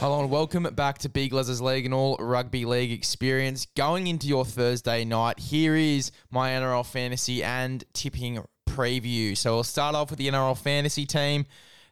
Hello and welcome back to Big Les's League and all rugby league experience. Going into your Thursday night, here is my NRL fantasy and tipping preview. So we'll start off with the NRL fantasy team.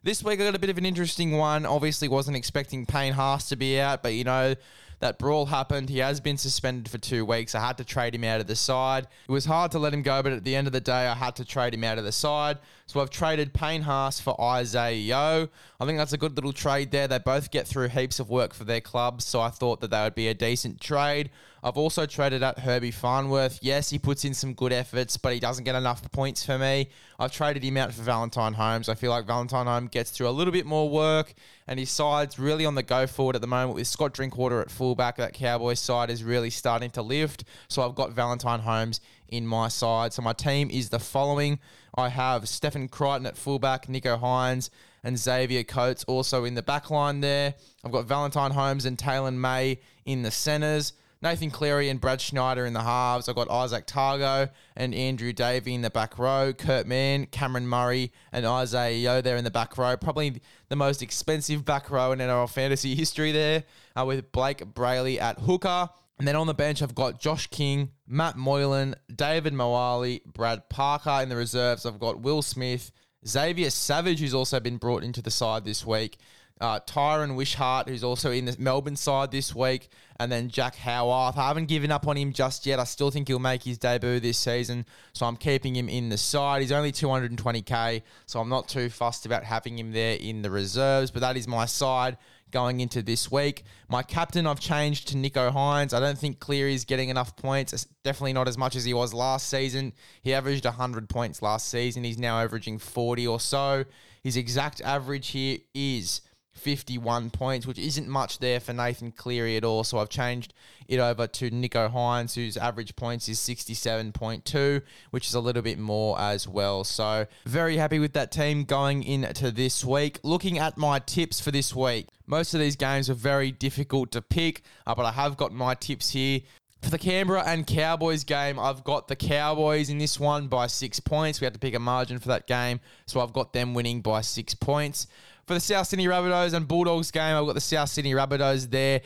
This week I got a bit of an interesting one. Obviously, wasn't expecting Payne Haas to be out, but you know that brawl happened. He has been suspended for two weeks. I had to trade him out of the side. It was hard to let him go, but at the end of the day, I had to trade him out of the side. So I've traded Payne Haas for Isaah Yeo. I think that's a good little trade there. They both get through heaps of work for their clubs, so I thought that that would be a decent trade. I've also traded out Herbie Farnworth. Yes, he puts in some good efforts, but he doesn't get enough points for me. I've traded him out for Valentine Holmes. I feel like Valentine Holmes gets through a little bit more work, and his side's really on the go forward at the moment with Scott Drinkwater at fullback. That Cowboys side is really starting to lift. So I've got Valentine Holmes in my side. So my team is the following. I have Stephen Crichton at fullback, Nicho Hynes and Xavier Coates also in the back line there. I've got Valentine Holmes and Taylan May in the centres. Nathan Cleary and Brad Schneider in the halves. I've got Izack Tago and Andrew Davey in the back row. Kurt Mann, Cameron Murray, and Isaah Yeo there in the back row. Probably the most expensive back row in NRL fantasy history there, uh, with Blayke Brailey at hooker. And then on the bench, I've got Josh King, Matt Moylan, David Moale, Brad Parker in the reserves. I've got Will Smith, Xavier Savage, who's also been brought into the side this week. Uh, Tyran Wishart, who's also in the Melbourne side this week, and then Jack Howarth. I haven't given up on him just yet. I still think he'll make his debut this season, so I'm keeping him in the side. He's only 220k, so I'm not too fussed about having him there in the reserves, but that is my side going into this week. My captain, I've changed to Nicho Hynes. I don't think Cleary's getting enough points. Definitely not as much as he was last season. He averaged 100 points last season. He's now averaging 40 or so. His exact average here is 51 points, which isn't much there for Nathan Cleary at all. So I've changed it over to Nicho Hynes, whose average points is 67.2, which is a little bit more as well. So very happy with that team going into this week. Looking at my tips for this week, most of these games are very difficult to pick, uh, but I have got my tips here. For the Canberra and Cowboys game, I've got the Cowboys in this one by six points. We had to pick a margin for that game, so I've got them winning by six points. For the South Sydney Rabbitohs and Bulldogs game, I've got the South Sydney Rabbitohs there.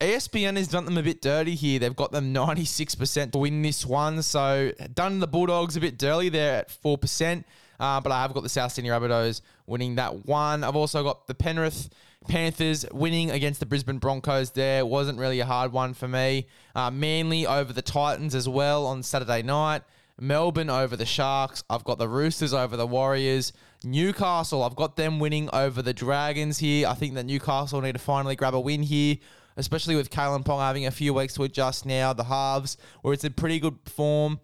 ESPN has done them a bit dirty here. They've got them 96% to win this one. So, done the Bulldogs a bit dirty there at 4%. Uh, but I have got the South Sydney Rabbitohs winning that one. I've also got the Penrith Panthers winning against the Brisbane Broncos there. Wasn't really a hard one for me. Uh, Manly over the Titans as well on Saturday night. Melbourne over the Sharks. I've got the Roosters over the Warriors. Newcastle, I've got them winning over the Dragons here. I think that Newcastle need to finally grab a win here, especially with Kalyn Ponga having a few weeks to adjust now. The halves, where it's in pretty good form.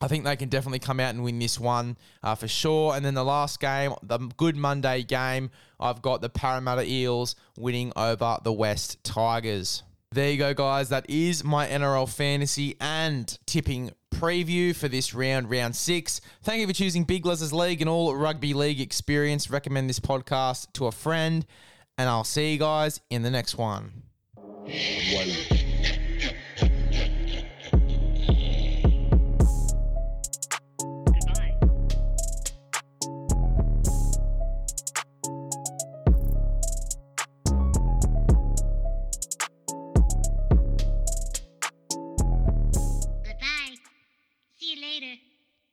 I think they can definitely come out and win this one uh, for sure. And then the last game, the good Monday game, I've got the Parramatta Eels winning over the West Tigers. There you go, guys. That is my NRL fantasy and tipping preview for this round, round six. Thank you for choosing Big Les's League and all rugby league experience. Recommend this podcast to a friend, and I'll see you guys in the next one. Whoa.